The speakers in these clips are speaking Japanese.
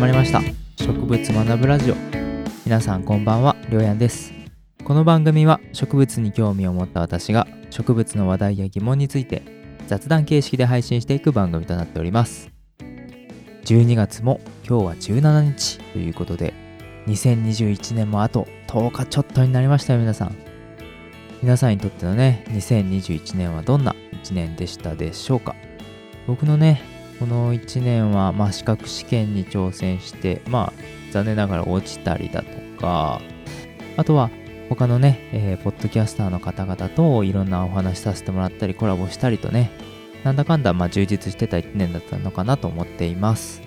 まりました。植物学ぶラジオ。皆さんこんばんはりょうやんです。この番組は植物に興味を持った私が植物の話題や疑問について雑談形式で配信していく番組となっております。12月も今日は17日ということで2021年もあと10日ちょっとになりましたよ皆さん。皆さんにとってのね2021年はどんな1年でしたでしょうか。僕のねこの1年は、まあ、資格試験に挑戦してまあ残念ながら落ちたりだとかあとは他のね、えー、ポッドキャスターの方々といろんなお話しさせてもらったりコラボしたりとねなんだかんだまあ充実してた1年だったのかなと思っています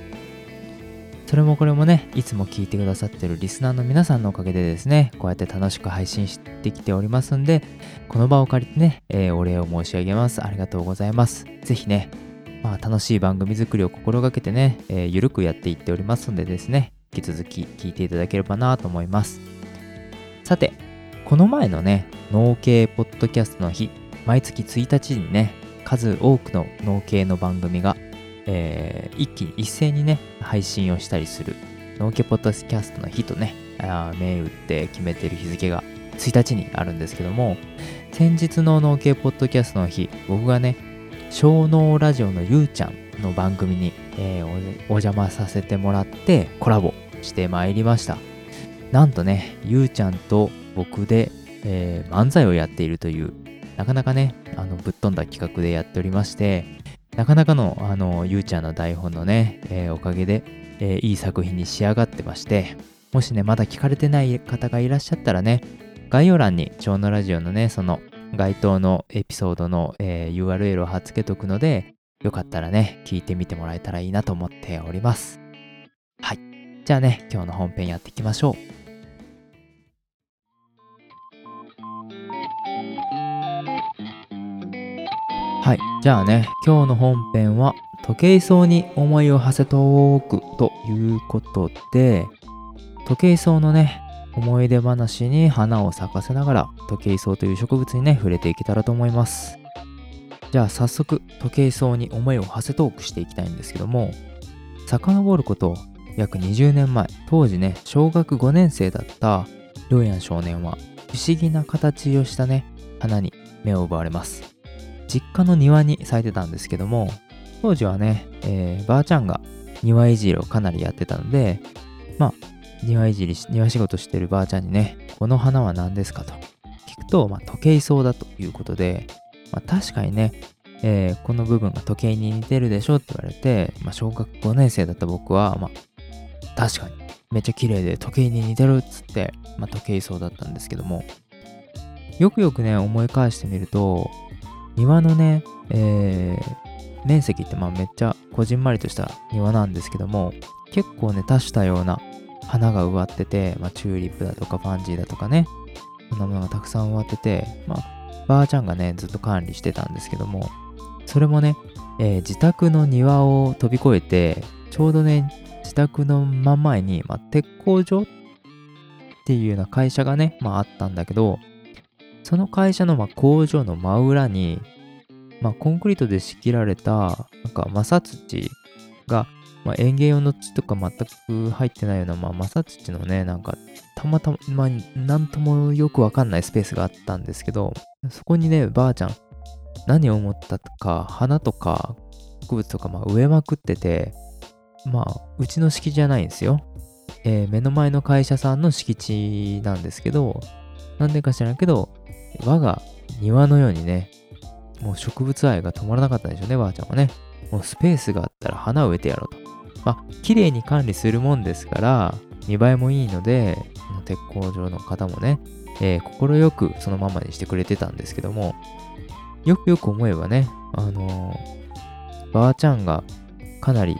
それもこれもね、いつも聞いてくださってるリスナーの皆さんのおかげでですね、こうやって楽しく配信してきておりますんで、この場を借りてね、えー、お礼を申し上げます。ありがとうございます。ぜひね、まあ、楽しい番組作りを心がけてね、えー、ゆるくやっていっておりますのでですね、引き続き聞いていただければなと思います。さて、この前のね、農系ポッドキャストの日、毎月1日にね、数多くの農系の番組がえー、一気に一斉にね、配信をしたりする、ノーケポッドキャストの日とね、銘打って決めてる日付が1日にあるんですけども、先日の農系ポッドキャストの日、僕がね、小脳ラジオのゆうちゃんの番組に、えー、お邪魔させてもらってコラボしてまいりました。なんとね、ゆうちゃんと僕で、えー、漫才をやっているという、なかなかね、あのぶっ飛んだ企画でやっておりまして、なかなかの、あの、ゆうちゃんの台本のね、えー、おかげで、えー、いい作品に仕上がってまして、もしね、まだ聞かれてない方がいらっしゃったらね、概要欄に、超のラジオのね、その、該当のエピソードの、えー、URL を貼っつけとくので、よかったらね、聞いてみてもらえたらいいなと思っております。はい。じゃあね、今日の本編やっていきましょう。はい。じゃあね、今日の本編は、時計草に思いを馳せトークということで、時計草のね、思い出話に花を咲かせながら、時計草という植物にね、触れていけたらと思います。じゃあ早速、時計草に思いを馳せトークしていきたいんですけども、遡ること約20年前、当時ね、小学5年生だったりょうやん少年は、不思議な形をしたね、花に目を奪われます。実家の庭に咲いてたんですけども、当時はね、えー、ばあちゃんが庭いじりをかなりやってたので、まあ、庭いじり、庭仕事してるばあちゃんにね、この花は何ですか？と。聞くと、まあ、時計草だということで、まあ、確かにね、えー、この部分が時計に似てるでしょって言われて、まあ、小学5年生だった僕は、まあ、確かにめっちゃ綺麗で時計に似てるっつって、まあ、時計草だったんですけども、よくよくね、思い返してみると、庭のね、えー、面積ってまあめっちゃこじんまりとした庭なんですけども、結構ね、多種多様な花が植わってて、まあ、チューリップだとかパンジーだとかね、そんなものがたくさん植わってて、まあ、ばあちゃんがね、ずっと管理してたんですけども、それもね、えー、自宅の庭を飛び越えて、ちょうどね、自宅の真ん前に、まあ、鉄工所っていうような会社がね、まああったんだけど、その会社のま工場の真裏に、まあ、コンクリートで仕切られた、なんか、マサ土が、まあ、園芸用の土とか全く入ってないような、まあ、マサ土のね、なんか、たまたま、まあ、なんともよくわかんないスペースがあったんですけど、そこにね、ばあちゃん、何を思ったか、花とか植物とか、まあ、植えまくってて、まあ、うちの敷地じゃないんですよ。えー、目の前の会社さんの敷地なんですけど、なんでか知らんけど、我が庭のようにね、もう植物愛が止まらなかったんでしょうね、ばあちゃんはね。もうスペースがったら花を植えてやろうと。まあ、綺麗に管理するもんですから、見栄えもいいので、の鉄工場の方もね、えー、快くそのままにしてくれてたんですけども、よくよく思えばね、あのー、ばあちゃんがかなり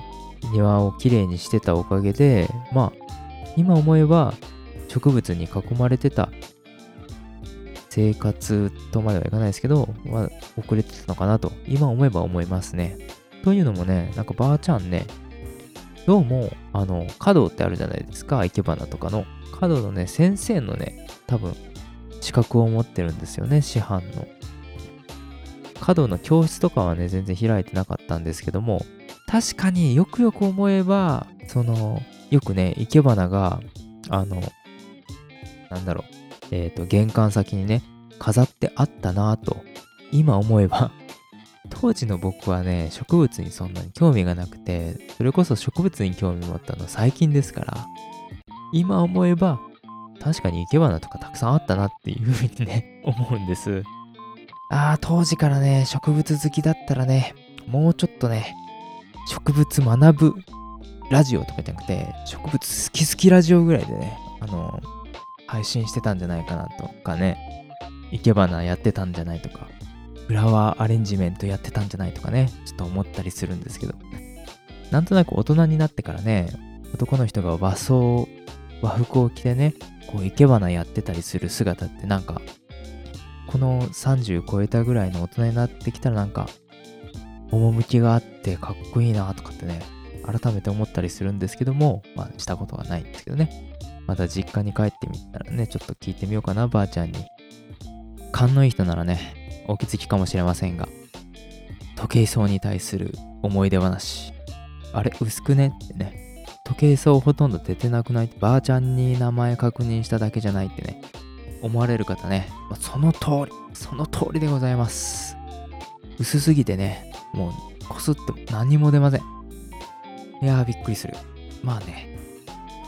庭をきれいにしてたおかげで、まあ、今思えば植物に囲まれてた生活とまではいかないですけど、まあ、遅れてたのかなと、今思えば思いますね。というのもね、なんかばあちゃんね、どうも、あの、角ってあるじゃないですか、生け花とかの。角のね、先生のね、多分、資格を持ってるんですよね、師範の。角の教室とかはね、全然開いてなかったんですけども、確かによくよく思えば、その、よくね、生け花が、あの、なんだろう、えっ、ー、と、玄関先にね、飾ってあったなぁと、今思えば当時の僕はね、植物にそんなに興味がなくて、それこそ植物に興味持ったの最近ですから、今思えば、確かに生け花とかたくさんあったなっていうふうにね、思うんです。ああ、当時からね、植物好きだったらね、もうちょっとね、植物学ぶラジオとかじゃなくて、植物好き好きラジオぐらいでね、あの、配信してたんじゃないかなとかね、生け花やってたんじゃないとか、フラワーアレンジメントやってたんじゃないとかね、ちょっと思ったりするんですけど、なんとなく大人になってからね、男の人が和装、和服を着てね、こう生け花やってたりする姿ってなんか、この30超えたぐらいの大人になってきたらなんか、趣があってかっこいいなとかってね、改めて思ったりするんですけども、まあしたことがないんですけどね。また実家に帰ってみたらね、ちょっと聞いてみようかな、ばあちゃんに。勘のいい人ならね、お気づきかもしれませんが、時計層に対する思い出話。あれ、薄くね？ってね。時計層ほとんど出てなくない？ばあちゃんに名前確認しただけじゃないってね、思われる方ね、まその通り、その通りでございます。薄すぎてね、もうこすっても何も出ません。いやーびっくりする。まあね、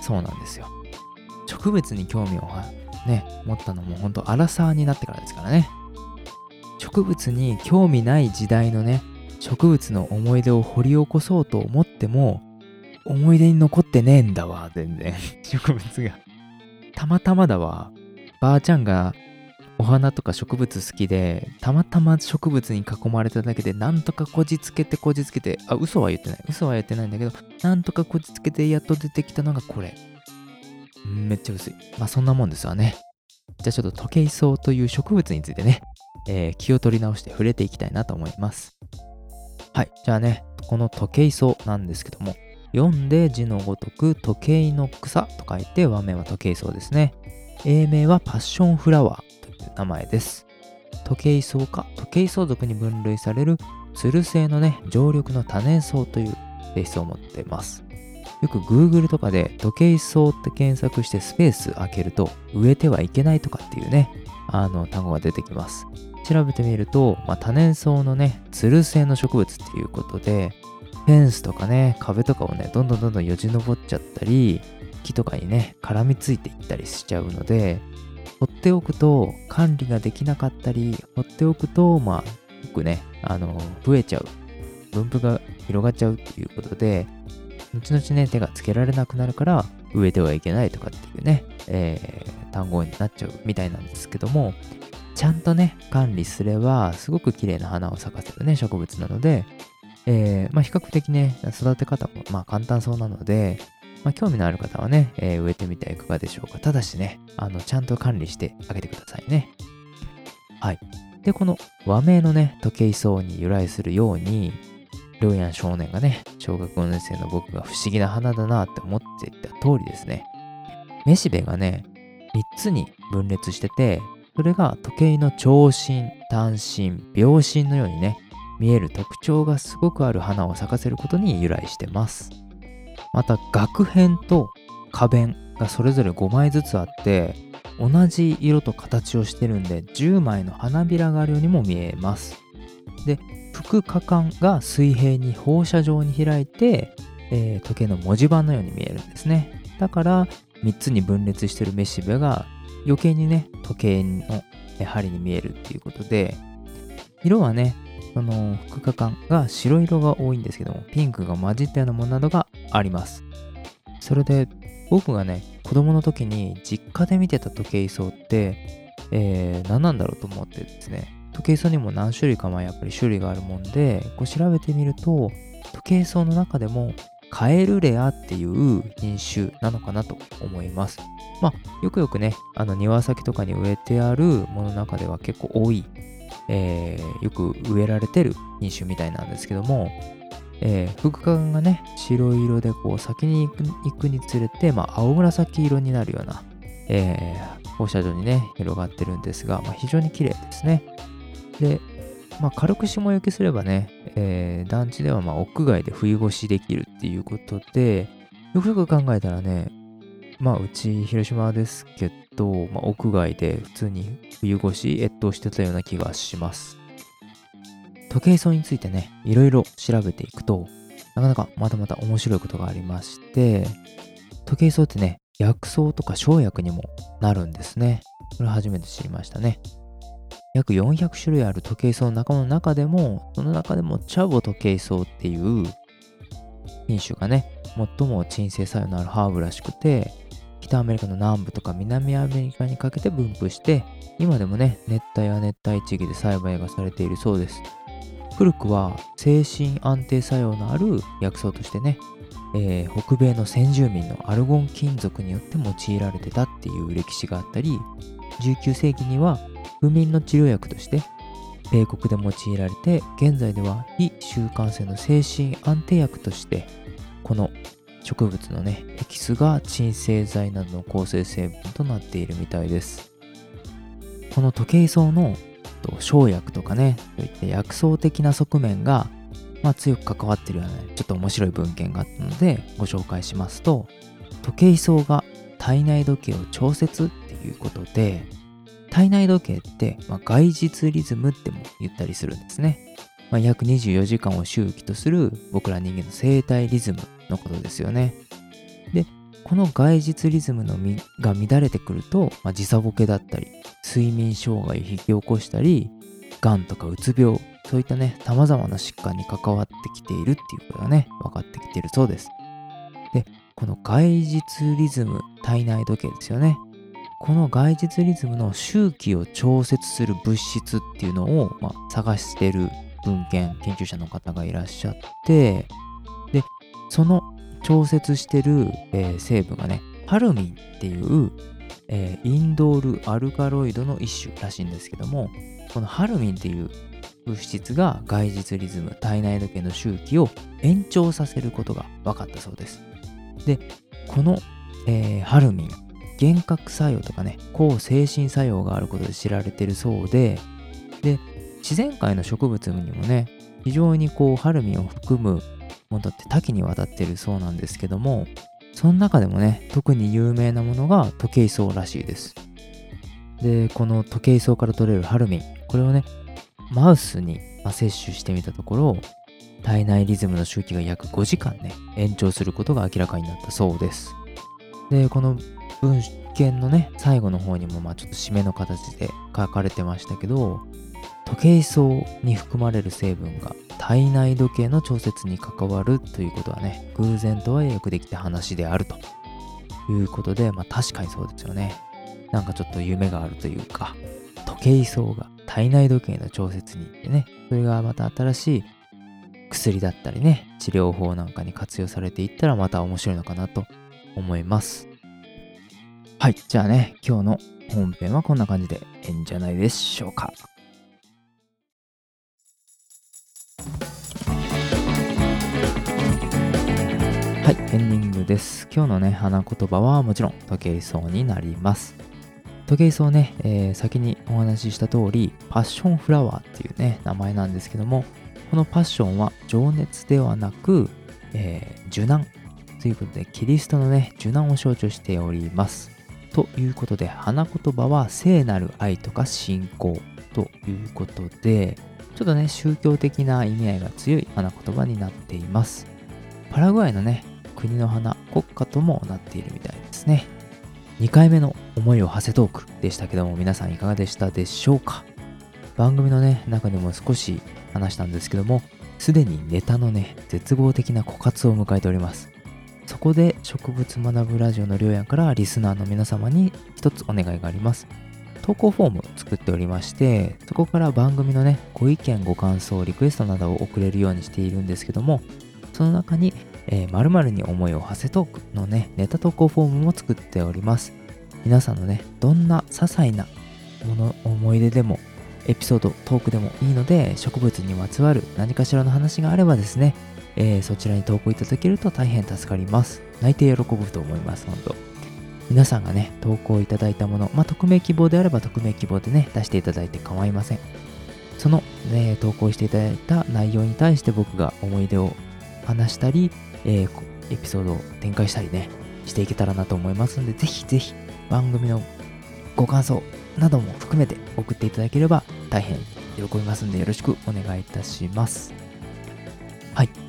そうなんですよ。植物に興味をね、持ったのも本当アラサーになってからですからね。植物に興味ない時代のね、植物の思い出を掘り起こそうと思っても、思い出に残ってねえんだわ、全然。植物が。たまたまだわ。ばあちゃんがお花とか植物好きで、たまたま植物に囲まれただけで、なんとかこじつけてこじつけて、あ、嘘は言ってない。嘘は言ってないんだけど、なんとかこじつけてやっと出てきたのがこれ。めっちゃ薄い。まあそんなもんですわね。じゃあちょっと時計草という植物についてね、えー、気を取り直して触れていきたいなと思います。はい。じゃあね、この時計草なんですけども、読んで字のごとく時計の草と書いて和名は時計草ですね。英名はパッションフラワーという名前です。時計草か時計草属に分類されるつる性のね、常緑の多年草という性質を持っています。よく Google とかで時計草って検索してスペース開けると植えてはいけないとかっていうね、あの単語が出てきます。調べてみると、まあ、多年草のね、つる性の植物っていうことで、フェンスとかね、壁とかをね、どんどんどんどんよじ登っちゃったり、木とかにね、絡みついていったりしちゃうので、放っておくと管理ができなかったり、放っておくと、まあ、よくね、あの、増えちゃう。分布が広がっちゃうっていうことで、後々ね、手がつけられなくなるから、植えてはいけないとかっていうね、えー、単語になっちゃうみたいなんですけども、ちゃんとね、管理すれば、すごく綺麗な花を咲かせるね、植物なので、えー、まあ、比較的ね、育て方もまあ簡単そうなので、まあ、興味のある方はね、えー、植えてみてはいかがでしょうか。ただしね、あの、ちゃんと管理してあげてくださいね。はい。で、この和名のね、時計草に由来するように、りょうやん少年がね、小学5年生の僕が不思議な花だなって思っていた通りですね。めしべがね、3つに分裂してて、それが時計の長針、短針、秒針のようにね、見える特徴がすごくある花を咲かせることに由来してます。また、額辺と花弁がそれぞれ5枚ずつあって、同じ色と形をしてるんで、10枚の花びらがあるようにも見えます。で、副花管が水平に放射状に開いて、えー、時計の文字盤のように見えるんですね。だから、3つに分裂してるめしべが余計にね、時計の針に見えるっていうことで、色はね、その副花管が白色が多いんですけども、ピンクが混じったようなものなどがあります。それで、僕がね、子供の時に実家で見てた時計草って、えー、何なんだろうと思ってですね、時計草にも何種類かまあやっぱり種類があるもんで、こう調べてみると、時計草の中でもカエルレアっていう品種なのかなと思います。まあ、よくよくね、あの庭先とかに植えてあるものの中では結構多いえー、よく植えられてる品種みたいなんですけども、えー、副花がね、白色でこう先に行く行くにつれて、まあ、青紫色になるような、えー、放射状にね、広がってるんですが、まあ、非常に綺麗ですね。で、まあ、軽く霜焼けすればね、えー、団地ではま屋外で冬越しできるっていうことで、よくよく考えたらね、まあうち広島ですけど、まあ、屋外で普通に冬越し越冬してたような気がします。時計草についてね、いろいろ調べていくと、なかなかまたまた面白いことがありまして、時計草ってね、薬草とか生薬にもなるんですね。これ初めて知りましたね。約400種類ある時計草の仲間の中でも、その中でもチャボ時計草っていう品種がね、最も鎮静作用のあるハーブらしくて、北アメリカの南部とか南アメリカにかけて分布して、今でもね、熱帯や熱帯地域で栽培がされているそうです。古くは精神安定作用のある薬草としてね、えー、北米の先住民のアルゴン金属によって用いられてたっていう歴史があったり19世紀には不眠の治療薬として米国で用いられて現在では非習慣性の精神安定薬としてこの植物のねエキスが鎮静剤などの構成成分となっているみたいです。この時計草のと生薬とかねそういった薬草的な側面が、まあ、強く関わってるような、ね、ちょっと面白い文献があったのでご紹介しますと時計草が体内時計を調節っていうことで体内時計って、まあ、外実リズムっても言ったりするんですね、まあ、約24時間を周期とする僕ら人間の生体リズムのことですよね。でこの外実リズムのが乱れてくると、まあ、時差ボケだったり睡眠障害を引き起こしたりがんとかうつ病そういったね様々な疾患に関わってきているっていうことがね分かってきているそうです。でこの外実リズム体内時計ですよね。この外実リズムの周期を調節する物質っていうのを、まあ、探してる文献研究者の方がいらっしゃってでその調節してる、えー、成分がね、ハルミンっていう、えー、インドールアルカロイドの一種らしいんですけども、このハルミンっていう物質が外実リズム、体内時計の周期を延長させることが分かったそうです。で、この、えー、ハルミン、幻覚作用とかね、抗精神作用があることで知られてるそうで、で、自然界の植物にもね、非常にこう、ハルミンを含むものだって多岐にわたってるそうなんですけどもその中でもね特に有名なものが時計草らしいです。でこの時計草から取れるハルミンこれをねマウスに摂取してみたところ体内リズムの周期が約5時間ね延長することが明らかになったそうです。でこの文献のね最後の方にもまあちょっと締めの形で書かれてましたけど時計草に含まれる成分が体内時計の調節に関わるということはね、偶然とはよくできた話であるということで、まあ確かにそうですよね。なんかちょっと夢があるというか、時計草が体内時計の調節にってね、それがまた新しい薬だったりね、治療法なんかに活用されていったらまた面白いのかなと思います。はい、じゃあね、今日の本編はこんな感じでええんじゃないでしょうか。はい、エンディングです。今日のね、花言葉はもちろん時計草になります。時計草ね、えー、先にお話しした通り、パッションフラワーっていうね、名前なんですけども、このパッションは情熱ではなく、えー、受難ということで、キリストのね、受難を象徴しております。ということで、花言葉は聖なる愛とか信仰ということで、ちょっとね、宗教的な意味合いが強い花言葉になっています。パラグアイのね、国の花、国家ともなっているみたいですね。2回目の思いを馳せトークでしたけども、皆さんいかがでしたでしょうか？番組のね、中でも少し話したんですけども、すでにネタのね、絶望的な枯渇を迎えております。そこで植物学ぶラジオのりょうやんからリスナーの皆様に一つお願いがあります。投稿フォーム作っておりまして、そこから番組のね、ご意見、ご感想、リクエストなどを送れるようにしているんですけども、その中に、えー、〇〇に思いを馳せトークのね、ネタ投稿フォームも作っております。皆さんのね、どんな些細なもの、思い出でも、エピソード、トークでもいいので、植物にまつわる何かしらの話があればですね、えー、そちらに投稿いただけると大変助かります。泣いて喜ぶと思います、本当皆さんがね、投稿いただいたもの、まあ、匿名希望であれば匿名希望でね、出していただいて構いません。その、ね、投稿していただいた内容に対して僕が思い出を話したり、えーエピソードを展開したりね、していけたらなと思いますので、ぜひぜひ番組のご感想なども含めて送っていただければ大変喜びますのでよろしくお願いいたします。はい。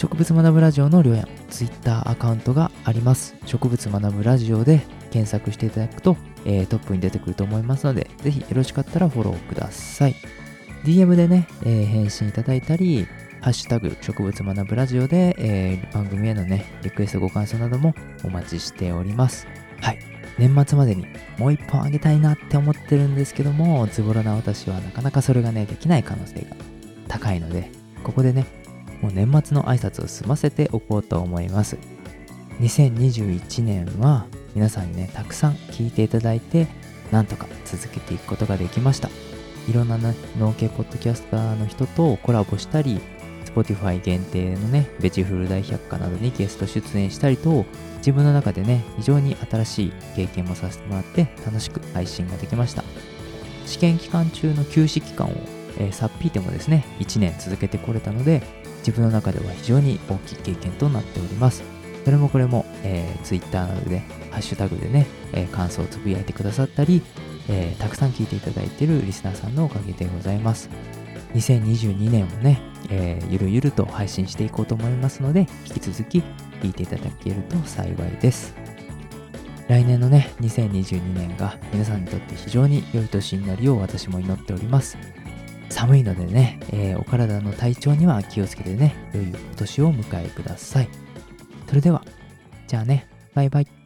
植物学ぶラジオのりょうやん、Twitter アカウントがあります。植物学ぶラジオで検索していただくと、えー、トップに出てくると思いますので、ぜひよろしかったらフォローください。DM でね、えー、返信いただいたり、ハッシュタグ植物学ぶラジオで、えー、番組へのね、リクエストご感想などもお待ちしております。はい。年末までにもう一本あげたいなって思ってるんですけども、ズボラな私はなかなかそれがね、できない可能性が高いので、ここでね、もう年末の挨拶を済ませておこうと思います。2021年は皆さんにね、たくさん聞いていただいて、なんとか続けていくことができました。いろんな、農系ポッドキャスターの人とコラボしたり、Spotify 限定のね、ベジフル大百科などにゲスト出演したりと、自分の中でね、非常に新しい経験もさせてもらって楽しく配信ができました。試験期間中の休止期間を、えー、さっぴいてもですね、1年続けてこれたので、自分の中では非常に大きい経験となっております。それもこれも、えー、Twitter などで、ハッシュタグでね、えー、感想をつぶやいてくださったり、えー、たくさん聞いていただいているリスナーさんのおかげでございます。2022年もね、えー、ゆるゆると配信していこうと思いますので、引き続き聞いていただけると幸いです。来年のね、2022年が皆さんにとって非常に良い年になるよう私も祈っております。寒いのでね、えー、お体の体調には気をつけてね、良いお年をお迎えください。それでは、じゃあね、バイバイ。